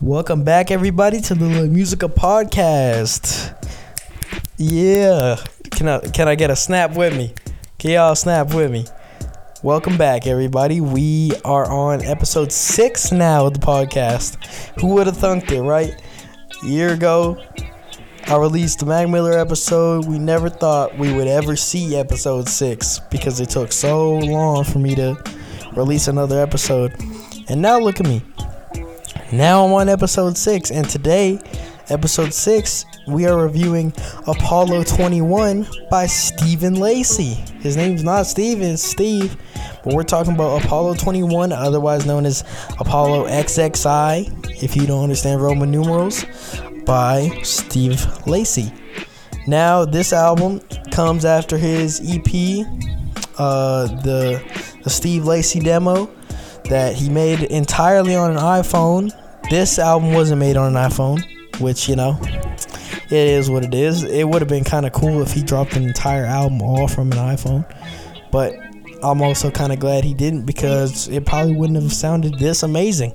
Welcome back, everybody, to the La Musica podcast. Yeah, can I can I get a snap with me? Can y'all snap with me? Welcome back, everybody. We are on episode six now of the podcast. Who would have thunked it, right? A year ago, I released the Mac Miller episode. We never thought we would ever see episode six because it took so long for me to release another episode. And now look at me. Now I'm on episode 6, and today, episode 6, we are reviewing Apollo 21 by Stephen Lacy. His name's not Steven, Steve, but we're talking about Apollo 21, otherwise known as Apollo XXI, if you don't understand Roman numerals, by Steve Lacy. Now, this album comes after his EP, uh, the, the Steve Lacy demo that he made entirely on an iPhone. This album wasn't made on an iPhone, which, you know, it is what it is. It would have been kind of cool if he dropped an entire album all from an iPhone, but I'm also kind of glad he didn't because it probably wouldn't have sounded this amazing.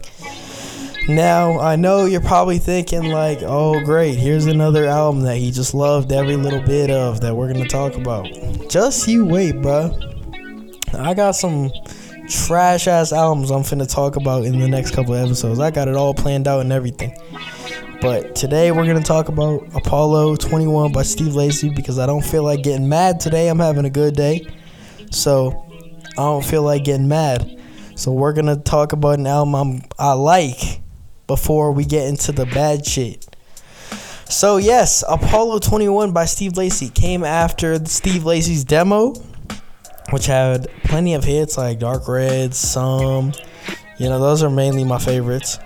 Now, I know you're probably thinking, like, oh, great, here's another album that he just loved every little bit of that we're going to talk about. Just you wait, bruh. I got some trash ass albums I'm finna talk about in the next couple episodes. I got it all planned out and everything. But today we're gonna talk about Apollo 21 by Steve Lacy because I don't feel like getting mad today. I'm having a good day. So I don't feel like getting mad. So we're gonna talk about an album I'm, I like before we get into the bad shit. So yes, Apollo 21 by Steve Lacy came after Steve Lacy's demo which had plenty of hits like Dark Red, some. You know, those are mainly my favorites.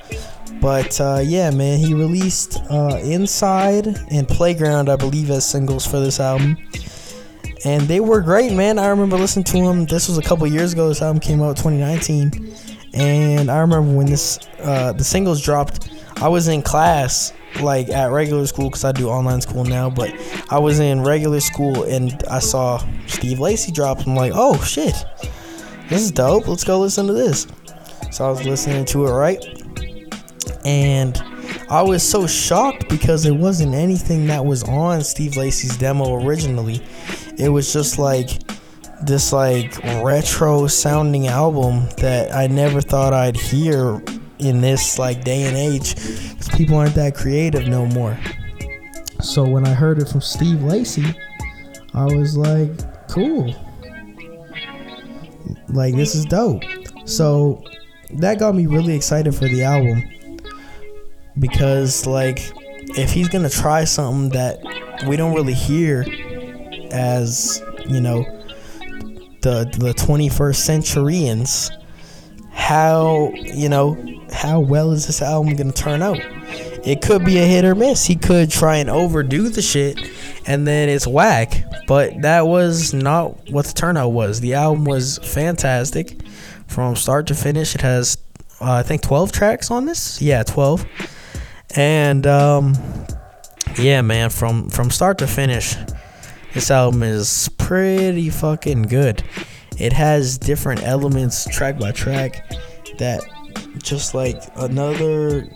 But uh, yeah, man, he released uh, Inside and Playground, I believe, as singles for this album. And they were great, man. I remember listening to them. This was a couple years ago. This album came out 2019. And I remember when this uh, the singles dropped, I was in class like at regular school because I do online school now. But I was in regular school and I saw Steve Lacy drop. I'm like, oh shit, this is dope. Let's go listen to this. So I was listening to it right, and I was so shocked because it wasn't anything that was on Steve Lacy's demo originally. It was just like this like retro sounding album that I never thought I'd hear in this like day and age because people aren't that creative no more. So when I heard it from Steve Lacy, I was like, cool. Like this is dope. So that got me really excited for the album because like if he's gonna try something that we don't really hear as you know the the 21st centurians how you know how well is this album gonna turn out? It could be a hit or miss. He could try and overdo the shit and then it's whack. But that was not what the turnout was. The album was fantastic from start to finish. It has uh, i think 12 tracks on this? Yeah 12 and um yeah man from from start to finish this album is pretty fucking good. It has different elements track by track that just like another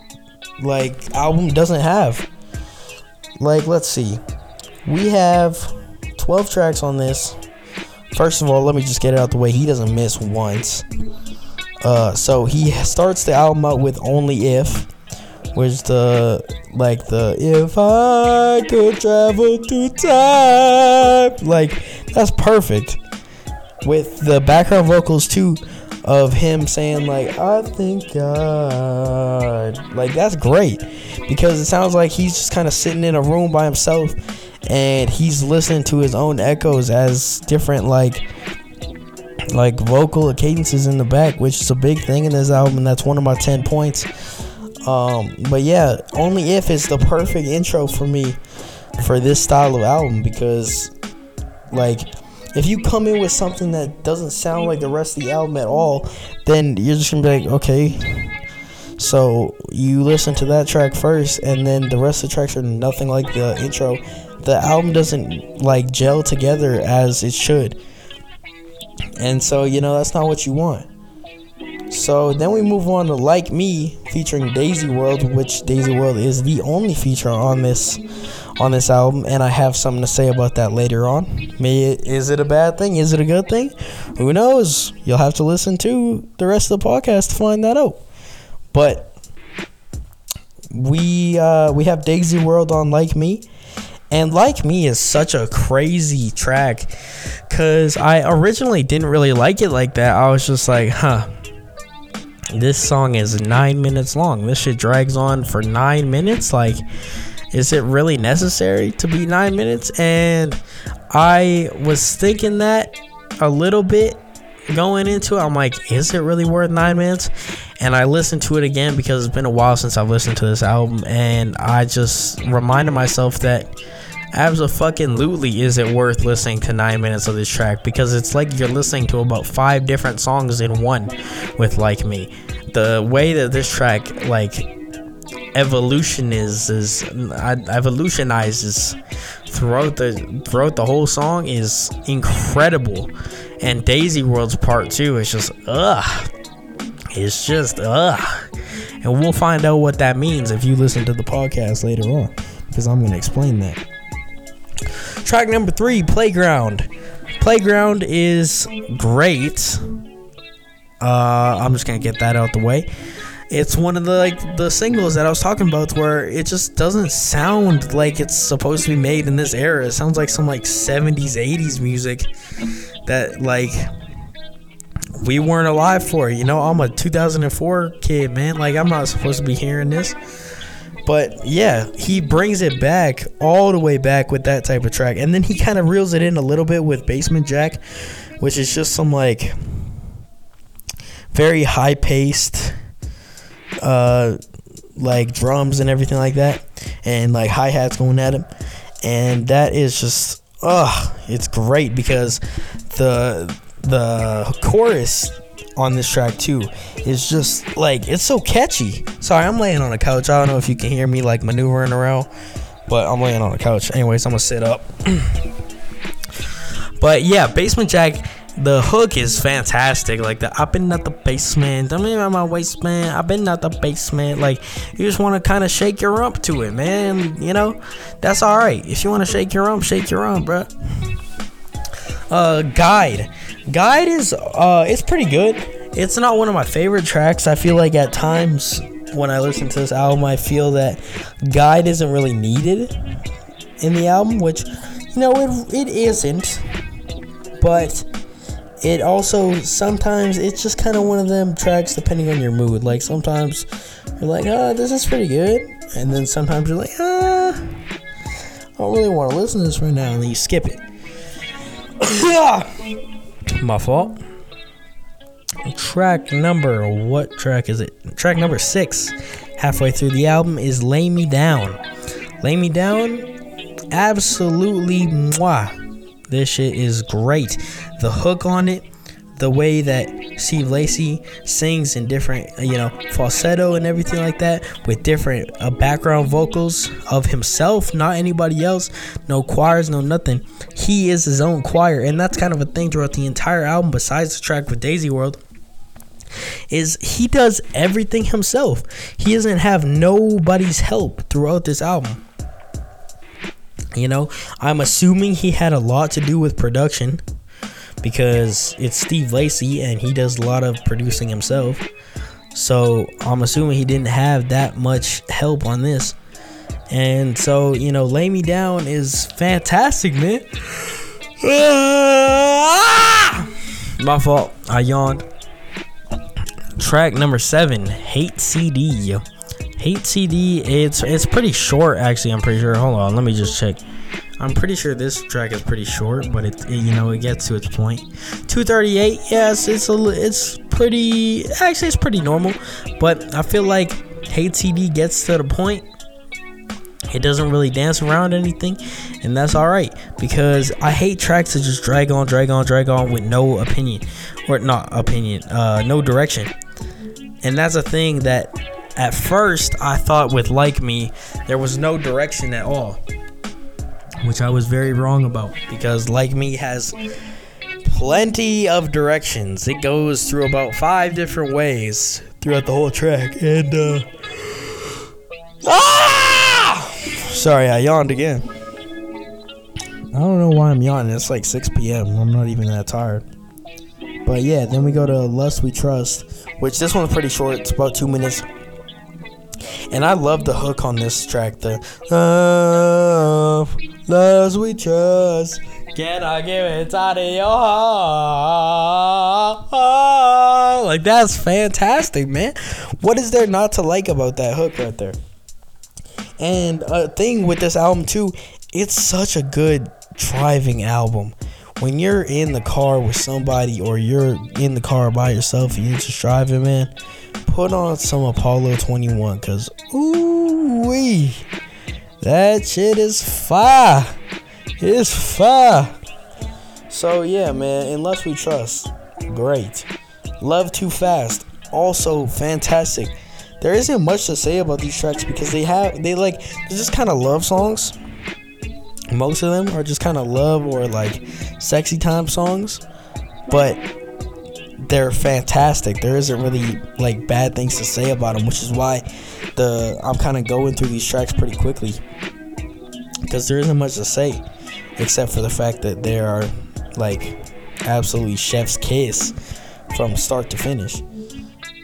like album doesn't have. Like let's see. We have 12 tracks on this. First of all let me just get it out the way. He doesn't miss once. Uh so he starts the album out with only if which the like the if I could travel through time. Like that's perfect. With the background vocals too of him saying like I think God. Like that's great because it sounds like he's just kind of sitting in a room by himself and he's listening to his own echoes as different like like vocal cadences in the back which is a big thing in this album that's one of my 10 points. Um, but yeah, only if it's the perfect intro for me for this style of album because, like, if you come in with something that doesn't sound like the rest of the album at all, then you're just gonna be like, okay. So you listen to that track first, and then the rest of the tracks are nothing like the intro. The album doesn't like gel together as it should, and so you know that's not what you want. So then we move on to Like Me featuring Daisy World, which Daisy World is the only feature on this on this album, and I have something to say about that later on. It, is it a bad thing? Is it a good thing? Who knows? You'll have to listen to the rest of the podcast to find that out. But we uh, we have Daisy World on Like Me. And Like Me is such a crazy track because I originally didn't really like it like that. I was just like, huh, this song is nine minutes long. This shit drags on for nine minutes. Like, is it really necessary to be nine minutes? And I was thinking that a little bit going into it. I'm like, is it really worth nine minutes? And I listened to it again because it's been a while since I've listened to this album, and I just reminded myself that absolutely is it worth listening to nine minutes of this track because it's like you're listening to about five different songs in one with like me the way that this track like evolution is is evolutionizes throughout the throughout the whole song is incredible and daisy world's part two is just ugh it's just ugh and we'll find out what that means if you listen to the podcast later on because i'm going to explain that Track number three, Playground. Playground is great. Uh, I'm just gonna get that out the way. It's one of the like the singles that I was talking about where it just doesn't sound like it's supposed to be made in this era. It sounds like some like 70s, 80s music that like we weren't alive for. You know, I'm a 2004 kid, man. Like I'm not supposed to be hearing this. But yeah, he brings it back all the way back with that type of track. And then he kind of reels it in a little bit with Basement Jack, which is just some like very high paced uh like drums and everything like that and like hi-hats going at him. And that is just ugh, it's great because the the chorus on this track too is just like it's so catchy. Sorry, I'm laying on a couch. I don't know if you can hear me like maneuvering around, but I'm laying on a couch. Anyways, I'm gonna sit up. but yeah, Basement Jack. The hook is fantastic. Like the I've been at the basement. I'm in my waistband. I've been at the basement. Like you just want to kind of shake your rump to it, man. You know, that's all right. If you want to shake your rump, shake your rump, bro. Uh, guide. Guide is uh, it's pretty good. It's not one of my favorite tracks. I feel like at times when I listen to this album, I feel that Guide isn't really needed in the album, which you know it it isn't. But it also sometimes it's just kind of one of them tracks depending on your mood. Like sometimes you're like, oh, this is pretty good, and then sometimes you're like, ah, I don't really want to listen to this right now, and then you skip it. My fault. Track number, what track is it? Track number six, halfway through the album, is Lay Me Down. Lay Me Down, absolutely mwah. This shit is great. The hook on it, the way that Steve Lacy sings in different, you know, falsetto and everything like that, with different uh, background vocals of himself, not anybody else, no choirs, no nothing. He is his own choir, and that's kind of a thing throughout the entire album, besides the track with Daisy World. Is he does everything himself. He doesn't have nobody's help throughout this album. You know, I'm assuming he had a lot to do with production because it's Steve Lacy and he does a lot of producing himself. So I'm assuming he didn't have that much help on this. And so, you know, Lay Me Down is fantastic, man. My fault. I yawned. Track number seven, Hate CD. Hate CD, it's it's pretty short actually, I'm pretty sure. Hold on, let me just check. I'm pretty sure this track is pretty short, but it, it you know it gets to its point. 238, yes, it's a it's pretty actually it's pretty normal, but I feel like Hate CD gets to the point. It doesn't really dance around anything, and that's all right because I hate tracks that just drag on, drag on, drag on with no opinion or not opinion, uh, no direction. And that's a thing that at first I thought with Like Me, there was no direction at all which I was very wrong about because Like Me has plenty of directions. It goes through about five different ways throughout the whole track. And, uh. Ah! Sorry, I yawned again. I don't know why I'm yawning. It's like 6 p.m. I'm not even that tired. But yeah, then we go to Lust We Trust, which this one's pretty short. It's about two minutes. And I love the hook on this track. The love, love we trust. Can I give it out of your heart? Like that's fantastic, man. What is there not to like about that hook right there? And a thing with this album too, it's such a good driving album. When you're in the car with somebody or you're in the car by yourself and you're just driving, man, put on some Apollo 21 cuz ooh wee. That shit is fire. It's fire. So yeah, man, In Lust We Trust. Great. Love Too Fast. Also fantastic. There isn't much to say about these tracks because they have they like they're just kind of love songs. Most of them are just kind of love or like sexy time songs, but they're fantastic. There isn't really like bad things to say about them, which is why the I'm kind of going through these tracks pretty quickly because there isn't much to say except for the fact that they are like absolutely chef's kiss from start to finish.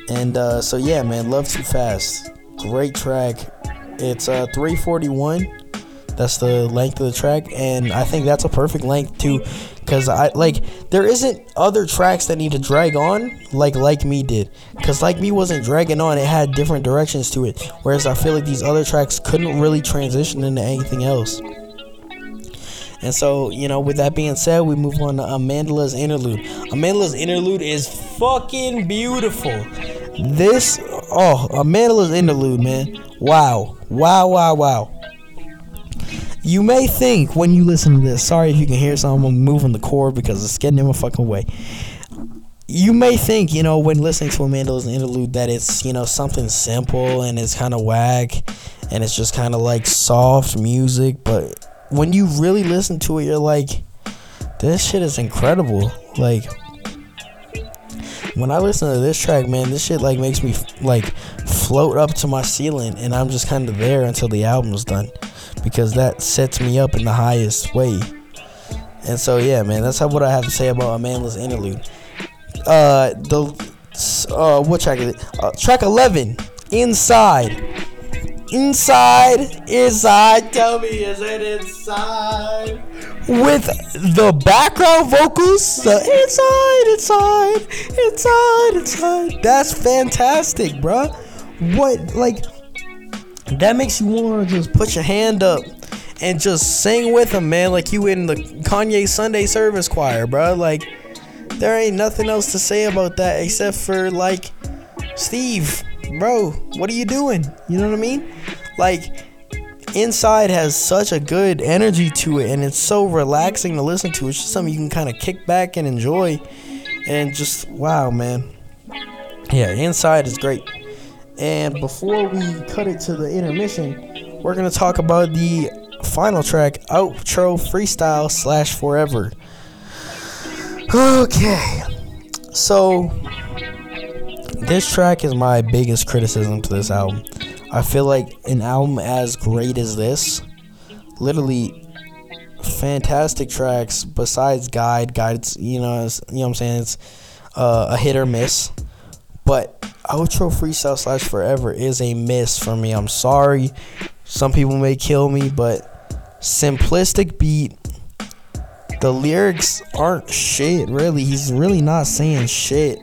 And uh, so yeah, man, love too fast. Great track. It's uh 341. That's the length of the track, and I think that's a perfect length too, because I like there isn't other tracks that need to drag on like like me did, because like me wasn't dragging on. It had different directions to it, whereas I feel like these other tracks couldn't really transition into anything else. And so, you know, with that being said, we move on to Amandla's interlude. Amandla's interlude is fucking beautiful. This, oh, Amandla's interlude, man. Wow. Wow, wow, wow. You may think when you listen to this, sorry if you can hear someone moving the cord because it's getting in my fucking way. You may think, you know, when listening to a Amandla's interlude that it's, you know, something simple and it's kind of whack and it's just kind of like soft music, but when you really listen to it, you're like, this shit is incredible. Like, when I listen to this track, man, this shit like makes me like float up to my ceiling, and I'm just kind of there until the album's done, because that sets me up in the highest way. And so, yeah, man, that's how, what I have to say about Amandla's interlude. Uh, the uh, what track is it? Uh, track 11, Inside. Inside, inside, tell me, is it inside? With the background vocals, the inside, inside, inside, inside. That's fantastic, bruh. What, like, that makes you want to just put your hand up and just sing with them, man, like you in the Kanye Sunday service choir, bro. Like, there ain't nothing else to say about that except for, like, Steve bro, what are you doing? You know what I mean? Like, Inside has such a good energy to it, and it's so relaxing to listen to. It's just something you can kind of kick back and enjoy, and just wow, man. Yeah, Inside is great. And before we cut it to the intermission, we're gonna talk about the final track, outro freestyle slash forever. Okay, so this track is my biggest criticism to this album. I feel like an album as great as this, literally fantastic tracks besides Guide. Guide's, you know, you know what I'm saying? It's uh, a hit or miss. But Outro Freestyle slash Forever is a miss for me. I'm sorry. Some people may kill me, but simplistic beat. The lyrics aren't shit, really. He's really not saying shit.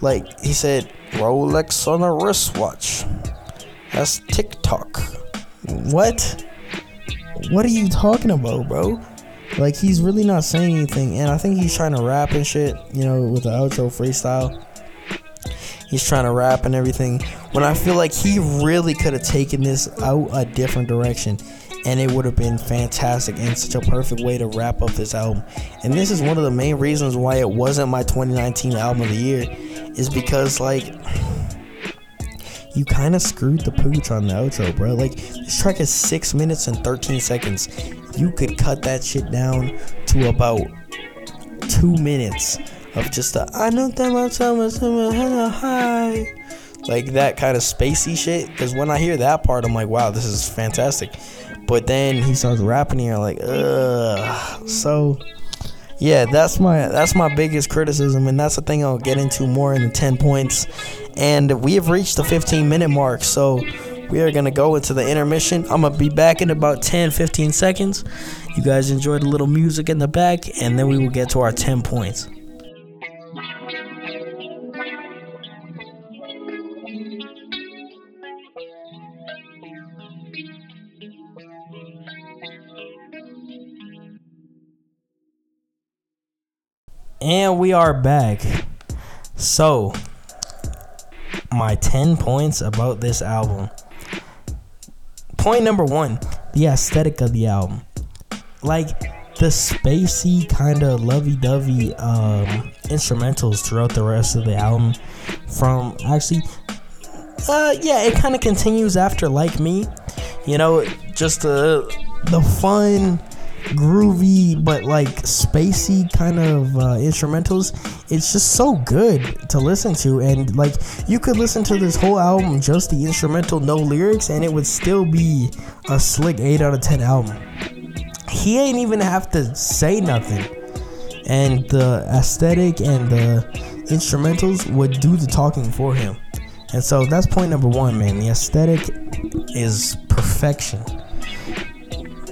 Like he said, Rolex on a wristwatch. That's TikTok. What? What are you talking about, bro? Like he's really not saying anything, and I think he's trying to rap and shit. You know, with the outro freestyle. He's trying to rap and everything. When I feel like he really could have taken this out a different direction and it would have been fantastic and such a perfect way to wrap up this album. And this is one of the main reasons why it wasn't my 2019 album of the year, is because like you kind of screwed the pooch on the outro, bro. Like this track is six minutes and 13 seconds. You could cut that shit down to about two minutes of just a I know that my summer summer high. Like that kind of spacey shit. Because when I hear that part, I'm like, wow, this is fantastic. But then he starts rapping here, like, ugh. So yeah, that's my that's my biggest criticism, and that's the thing I'll get into more in the ten points. And we have reached the 15 minute mark, so we are gonna go into the intermission. I'm gonna be back in about 10, 15 seconds. You guys enjoy the little music in the back, and then we will get to our 10 points. And we are back. So, my 10 points about this album. Point number one the aesthetic of the album. Like, the spacey, kind of lovey dovey um, instrumentals throughout the rest of the album. From actually, uh, yeah, it kind of continues after Like Me. You know, just the, the fun groovy but like spacey kind of uh, instrumentals it's just so good to listen to. And like you could listen to this whole album just the instrumental no lyrics and it would still be a slick 8 out of 10 album. He ain't even have to say nothing. And the aesthetic and the instrumentals would do the talking for him. And so that's point number one man. The aesthetic is perfection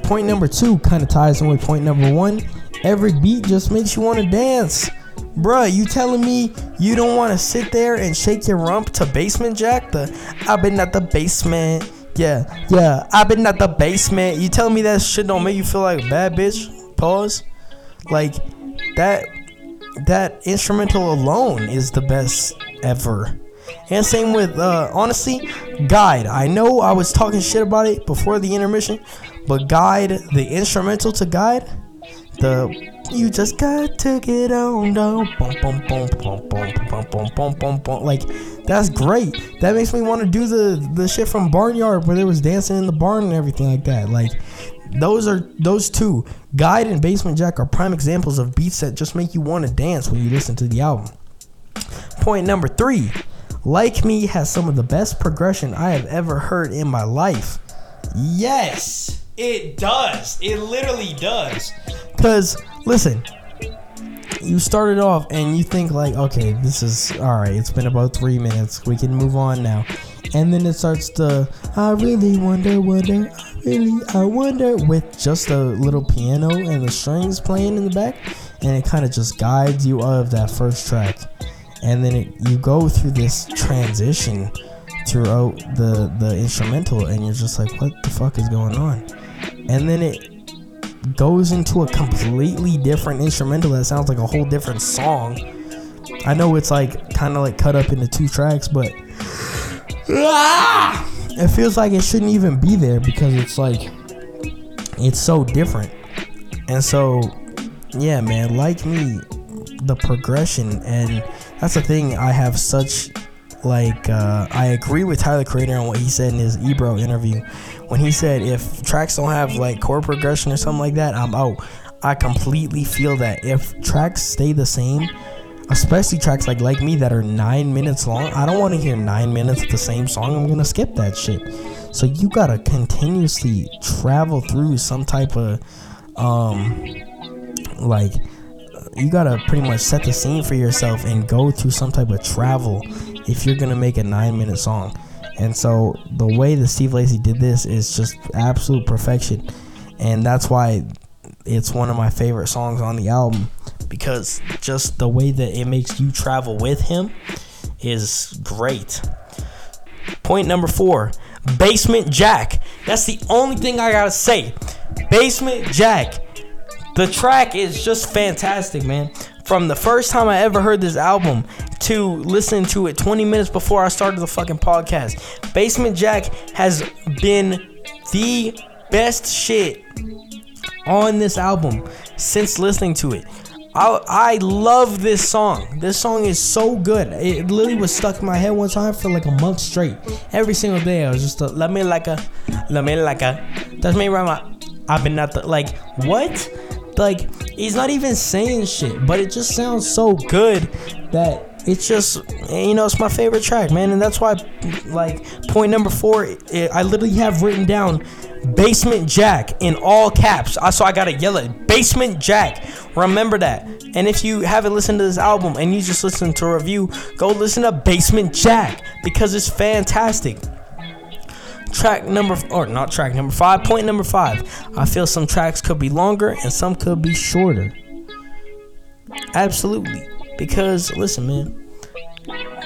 point number two kind of ties in with point number one. Every beat just makes you want to dance. Bruh, you telling me you don't want to sit there and shake your rump to basement jack? The I've been at the basement. Yeah, yeah, I've been at the basement. You telling me that shit don't make you feel like a bad bitch? Pause. Like that that instrumental alone is the best ever. And same with uh honestly, Guide. I know I was talking shit about it before the intermission, but Guide, the instrumental to Guide, the you just got to get on down, boom. Like that's great. That makes me want to do the the shit from Barnyard where they was dancing in the barn and everything like that. Like those are those two. Guide and Basement Jack are prime examples of beats that just make you want to dance when you listen to the album. Point number three. Like Me has some of the best progression I have ever heard in my life. Yes. It does. It literally does. Cause listen, you started off and you think like, okay, this is all right. It's been about three minutes. We can move on now. And then it starts to, I really wonder, wonder, I really, I wonder, with just a little piano and the strings playing in the back, and it kind of just guides you out of that first track. And then it, you go through this transition throughout the the instrumental, and you're just like, what the fuck is going on? and then it goes into a completely different instrumental that sounds like a whole different song. I know it's like kind of like cut up into two tracks, but ah, it feels like it shouldn't even be there because it's like it's so different. And so, yeah, man, like me, the progression and that's the thing I have such like uh, I agree with Tyler Creator on what he said in his Ebro interview when he said if tracks don't have like chord progression or something like that, I'm out. I completely feel that if tracks stay the same, especially tracks like like me that are nine minutes long, I don't want to hear nine minutes of the same song. I'm gonna skip that shit. So you gotta continuously travel through some type of um like you gotta pretty much set the scene for yourself and go through some type of travel if you're gonna make a nine minute song. And so the way that Steve Lacy did this is just absolute perfection. And that's why it's one of my favorite songs on the album because just the way that it makes you travel with him is great. Point number four Basement Jack. That's the only thing I gotta say. Basement Jack. The track is just fantastic, man. From the first time I ever heard this album to listen to it 20 minutes before I started the fucking podcast, Basement Jack has been the best shit on this album since listening to it. I, I love this song. This song is so good. It literally was stuck in my head one time for like a month straight. Every single day, I was just a, let me like a, let me like a, that's me right my, I've been at the like what, like He's not even saying shit, but it just sounds so good that it's just you know it's my favorite track, man, and that's why like point number four, it, I literally have written down Basement Jack in all caps. I so I gotta yell it. Basement Jack. Remember that. And if you haven't listened to this album and you just listened to a review, go listen to Basement Jack because it's fantastic. Track number or not track number five. Point number five. I feel some tracks could be longer and some could be shorter. Absolutely. Because listen, man,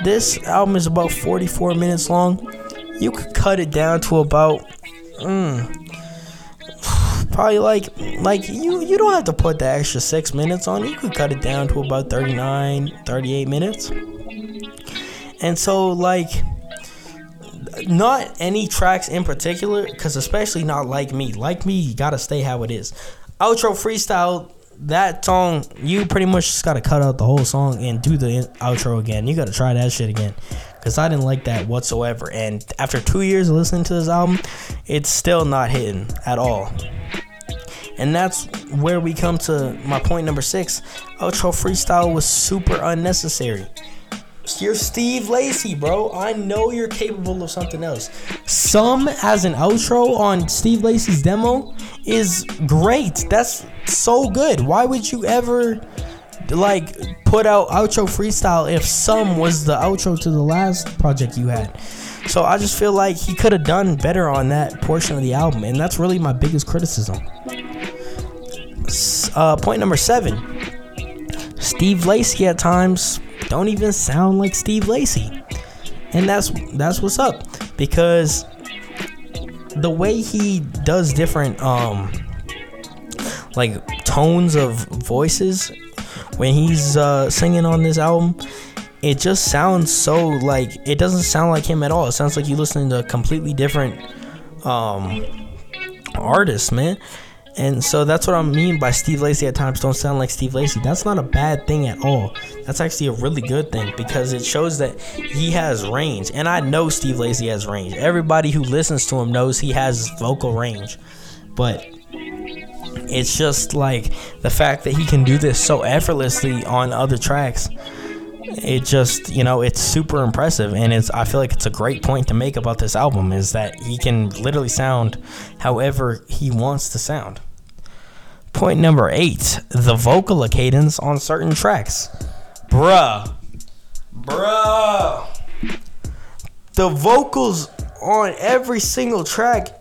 this album is about 44 minutes long. You could cut it down to about Mm. Probably like like you you don't have to put the extra 6 minutes on. You could cut it down to about 39, 38 minutes. And so like not any tracks in particular cuz especially not like me. Like me, you got to stay how it is. Outro freestyle that song, you pretty much just gotta cut out the whole song and do the outro again. You gotta try that shit again because I didn't like that whatsoever. And after two years of listening to this album, it's still not hitting at all. And that's where we come to my point number six. Outro freestyle was super unnecessary. You're Steve Lacy, bro. I know you're capable of something else. Some as an outro on Steve Lacy's demo is great. That's so good. Why would you ever like put out outro freestyle if some was the outro to the last project you had. So I just feel like he could have done better on that portion of the album, and that's really my biggest criticism. Uh, point number seven: Steve Lacy at times don't even sound like Steve Lacy, and that's that's what's up because the way he does different um like tones of voices when he's uh, singing on this album, it just sounds so like it doesn't sound like him at all. It sounds like you're listening to a completely different um, artist, man. And so that's what I mean by Steve Lacy at times don't sound like Steve Lacy. That's not a bad thing at all. That's actually a really good thing because it shows that he has range. And I know Steve Lacy has range. Everybody who listens to him knows he has vocal range. But it's just like the fact that he can do this so effortlessly on other tracks. It just, you know, it's super impressive and it's I feel like it's a great point to make about this album is that he can literally sound however he wants to sound. Point number 8, the vocal cadence on certain tracks. Bruh. Bruh. The vocals on every single track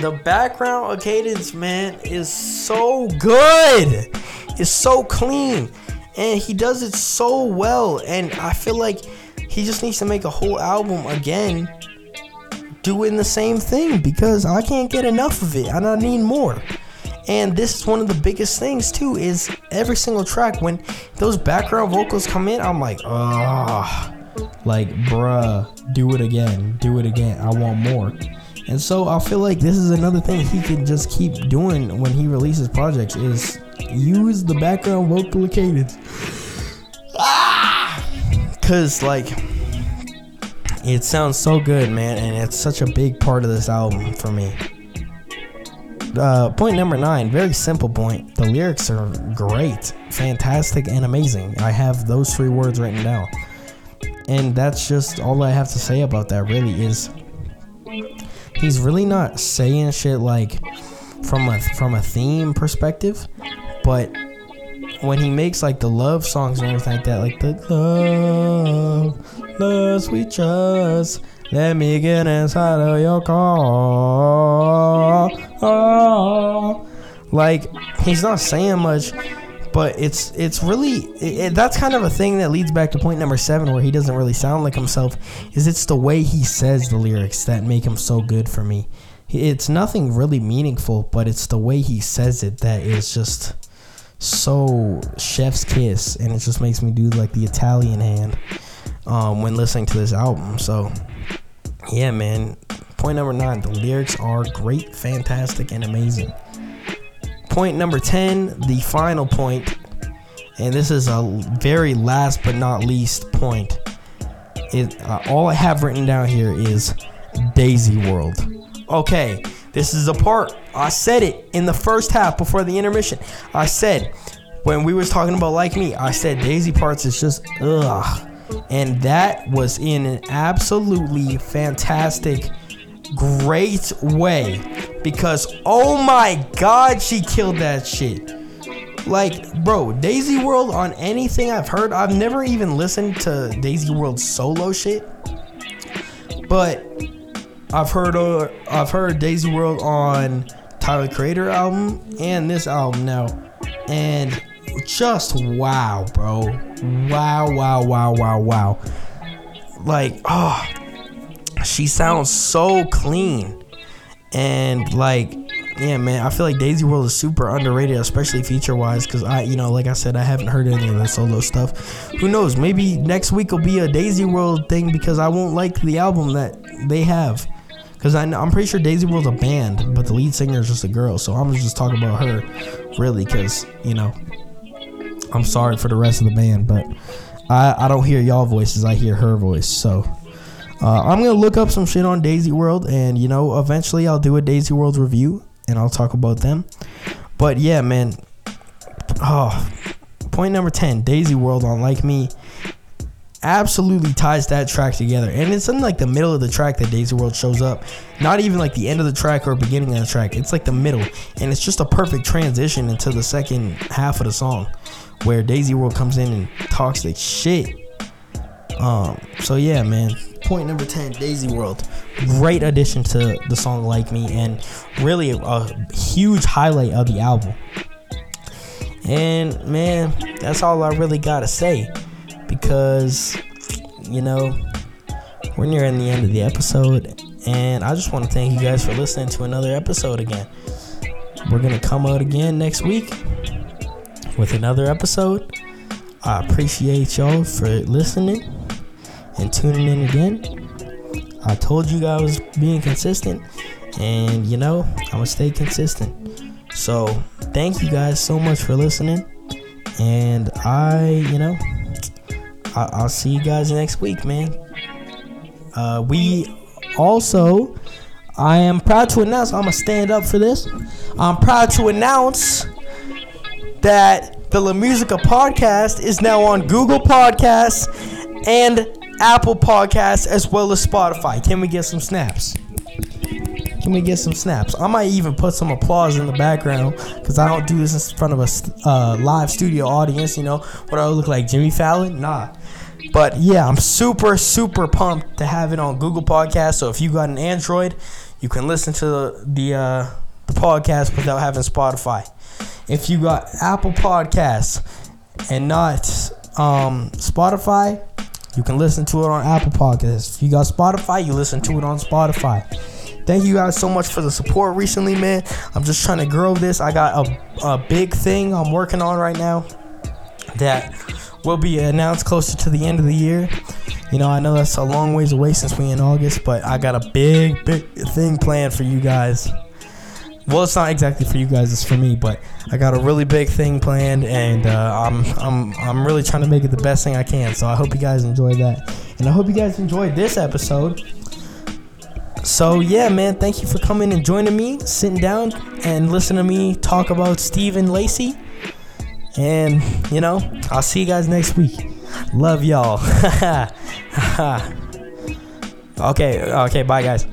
the background cadence, man, is so good. It's so clean. And he does it so well. And I feel like he just needs to make a whole album again doing the same thing because I can't get enough of it and I need more. And this is one of the biggest things too is every single track when those background vocals come in, I'm like, ah, like bruh, do it again, do it again. I want more. And so I feel like this is another thing he can just keep doing when he releases projects is use the background vocal cadence. Ah! Cause like it sounds so good, man, and it's such a big part of this album for me. Uh, point number nine, very simple point. The lyrics are great, fantastic, and amazing. I have those three words written down. And that's just all I have to say about that, really, is he's really not saying shit like from a from a theme perspective, but when he makes like the love songs and everything like that, like the love, love, sweet trust, let me get inside of your car. Oh. Like he's not saying much, but it's it's really it, that's kind of a thing that leads back to point number seven where he doesn't really sound like himself is it's the way he says the lyrics that make him so good for me. It's nothing really meaningful but it's the way he says it that is just so chef's kiss and it just makes me do like the italian hand um, when listening to this album. So yeah man point number nine the lyrics are great fantastic and amazing point number 10, the final point, and this is a very last but not least point. It, uh, all I have written down here is Daisy World. Okay, This is the part I said it in the first half before the intermission. I said when we was talking about like me, I said Daisy Parts is just ugh, and that was in an absolutely fantastic, great way because oh my god, she killed that shit. Like, bro, Daisy World on anything I've heard, I've never even listened to Daisy World solo shit, but I've heard uh, I've heard Daisy World on Tyler Creator album and this album now, and just wow, bro, wow, wow, wow, wow, wow. Like, oh, she sounds so clean, and like yeah, man, I feel like Daisy World is super underrated, especially feature wise, because I, you know, like I said, I haven't heard any of the solo stuff. Who knows? Maybe next week will be a Daisy World thing because I won't like the album that they have. Because I'm pretty sure Daisy World's a band, but the lead singer is just a girl. So I'm just talking about her, really, because, you know, I'm sorry for the rest of the band, but I, I don't hear y'all voices, I hear her voice. So. Uh, I'm gonna look up some shit on Daisy World, and you know, eventually I'll do a Daisy World review and I'll talk about them. But yeah, man. Oh, point number 10 Daisy World on Like Me absolutely ties that track together. And it's in like the middle of the track that Daisy World shows up. Not even like the end of the track or beginning of the track. It's like the middle. And it's just a perfect transition into the second half of the song where Daisy World comes in and talks like shit. Um, so yeah, man. Point number 10, Daisy World. Great addition to the song Like Me and really a huge highlight of the album. And man, that's all I really got to say because you know, we're nearing the end of the episode and I just want to thank you guys for listening to another episode again. We're going to come out again next week with another episode. I appreciate y'all for listening and tuning in again. I told you guys I was being consistent, and you know, I'm gonna stay consistent. So, thank you guys so much for listening, and I, you know, I- will see you guys next week, man. Uh, we also, I am proud to announce, I'm gonna stand up for this. I'm proud to announce that the La Musica podcast is now on Google Podcasts and Apple Podcasts as well as Spotify. Can we get some snaps? Can we get some snaps? I might even put some applause in the background because I don't do this in front of a uh, live studio audience. You know, what I look like, Jimmy Fallon? Nah. But yeah, I'm super, super pumped to have it on Google Podcasts. So if you got an Android, you can listen to the the, uh, the podcast without having Spotify. If you got Apple Podcasts and not um, Spotify, you can listen to it on Apple Podcasts. If you got Spotify, you listen to it on Spotify. Thank you guys so much for the support recently, man. I'm just trying to grow this. I got a, a big thing I'm working on right now that will be announced closer to the end of the year. You know, I know that's a long ways away since we in August, but I got a big, big thing planned for you guys. Well, it's not exactly for you guys; it's for me. But I got a really big thing planned, and uh, I'm I'm I'm really trying to make it the best thing I can. So I hope you guys enjoy that, and I hope you guys enjoyed this episode. So yeah, man, thank you for coming and joining me, sitting down and listening to me talk about Stephen Lacy. And you know, I'll see you guys next week. Love y'all. okay, okay, bye guys.